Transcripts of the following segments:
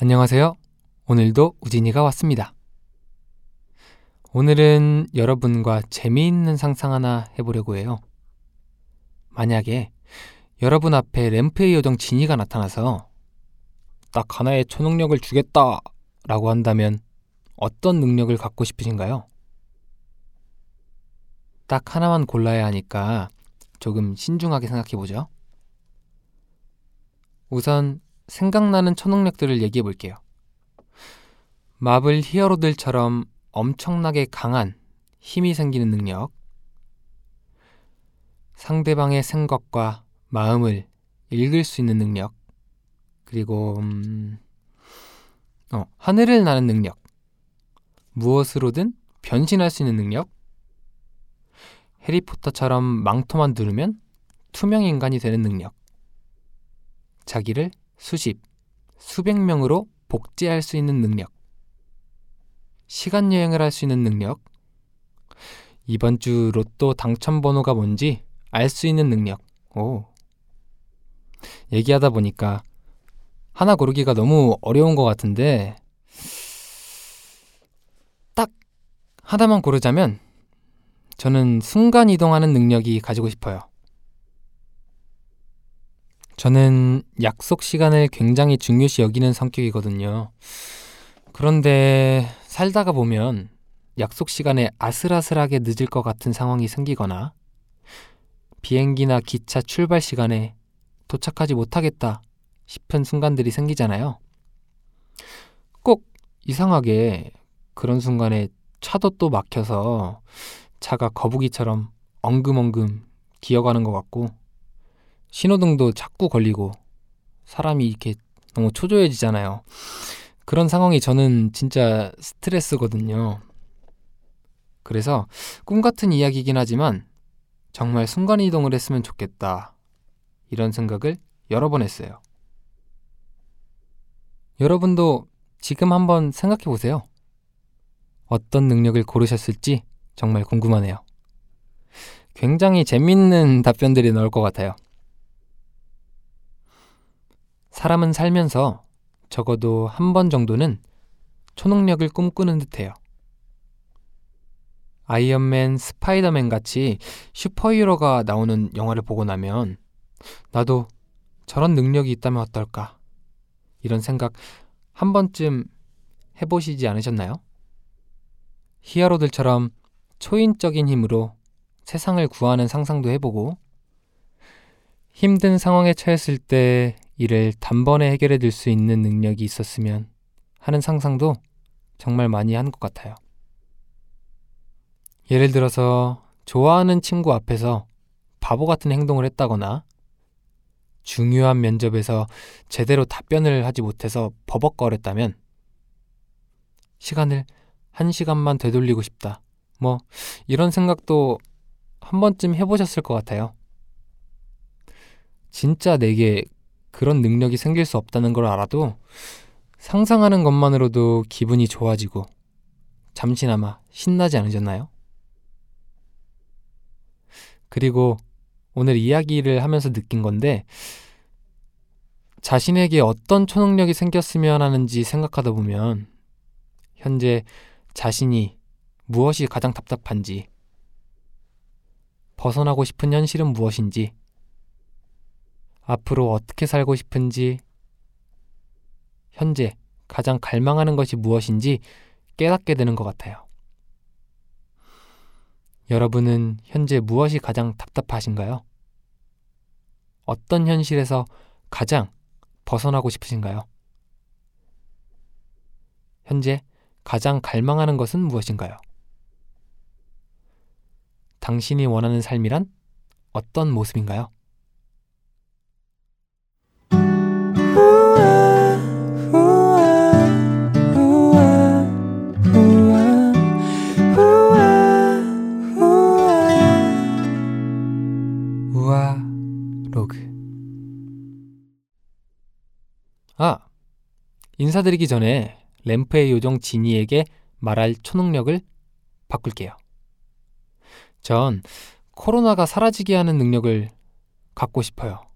안녕하세요. 오늘도 우진이가 왔습니다. 오늘은 여러분과 재미있는 상상 하나 해보려고 해요. 만약에 여러분 앞에 램프의 요정 지니가 나타나서 딱 하나의 초능력을 주겠다 라고 한다면 어떤 능력을 갖고 싶으신가요? 딱 하나만 골라야 하니까 조금 신중하게 생각해보죠. 우선 생각나는 초능력들을 얘기해 볼게요. 마블 히어로들처럼 엄청나게 강한 힘이 생기는 능력, 상대방의 생각과 마음을 읽을 수 있는 능력, 그리고 음, 어, 하늘을 나는 능력, 무엇으로든 변신할 수 있는 능력, 해리포터처럼 망토만 누르면 투명 인간이 되는 능력, 자기를 수십, 수백 명으로 복제할 수 있는 능력, 시간 여행을 할 수 있는 능력, 이번 주 로또 당첨 번호가 뭔지 알 수 있는 능력. 오. 얘기하다 보니까 하나 고르기가 너무 어려운 것 같은데 딱 하나만 고르자면 저는 순간 이동하는 능력이 가지고 싶어요. 저는 약속 시간을 굉장히 중요시 여기는 성격이거든요. 그런데 살다가 보면 약속 시간에 아슬아슬하게 늦을 것 같은 상황이 생기거나 비행기나 기차 출발 시간에 도착하지 못하겠다 싶은 순간들이 생기잖아요. 꼭 이상하게 그런 순간에 차도 또 막혀서 차가 거북이처럼 엉금엉금 기어가는 것 같고 신호등도 자꾸 걸리고 사람이 이렇게 너무 초조해지잖아요. 그런 상황이 저는 진짜 스트레스거든요. 그래서 꿈 같은 이야기이긴 하지만 정말 순간이동을 했으면 좋겠다. 이런 생각을 여러 번 했어요. 여러분도 지금 한번 생각해 보세요. 어떤 능력을 고르셨을지 정말 궁금하네요. 굉장히 재밌는 답변들이 나올 것 같아요. 사람은 살면서 적어도 한 번 정도는 초능력을 꿈꾸는 듯해요. 아이언맨, 스파이더맨 같이 슈퍼히어로가 나오는 영화를 보고 나면 나도 저런 능력이 있다면 어떨까? 이런 생각 한 번쯤 해보시지 않으셨나요? 히어로들처럼 초인적인 힘으로 세상을 구하는 상상도 해보고 힘든 상황에 처했을 때 이를 단번에 해결해 줄 수 있는 능력이 있었으면 하는 상상도 정말 많이 한 것 같아요. 예를 들어서 좋아하는 친구 앞에서 바보 같은 행동을 했다거나 중요한 면접에서 제대로 답변을 하지 못해서 버벅거렸다면 시간을 한 시간만 되돌리고 싶다. 뭐 이런 생각도 한 번쯤 해보셨을 것 같아요. 진짜 내게 그런 능력이 생길 수 없다는 걸 알아도 상상하는 것만으로도 기분이 좋아지고 잠시나마 신나지 않으셨나요? 그리고 오늘 이야기를 하면서 느낀 건데 자신에게 어떤 초능력이 생겼으면 하는지 생각하다 보면 현재 자신이 무엇이 가장 답답한지 벗어나고 싶은 현실은 무엇인지 앞으로 어떻게 살고 싶은지, 현재 가장 갈망하는 것이 무엇인지 깨닫게 되는 것 같아요. 여러분은 현재 무엇이 가장 답답하신가요? 어떤 현실에서 가장 벗어나고 싶으신가요? 현재 가장 갈망하는 것은 무엇인가요? 당신이 원하는 삶이란 어떤 모습인가요? 아, 인사드리기 전에 램프의 요정 지니에게 말할 초능력을 바꿀게요. 전 코로나가 사라지게 하는 능력을 갖고 싶어요.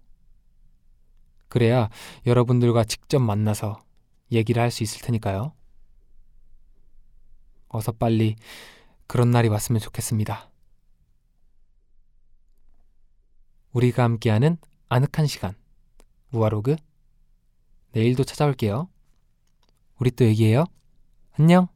그래야 여러분들과 직접 만나서 얘기를 할 수 있을 테니까요. 어서 빨리 그런 날이 왔으면 좋겠습니다. 우리가 함께하는 아늑한 시간 우아로그 내일도 찾아올게요. 우리 또 얘기해요. 안녕.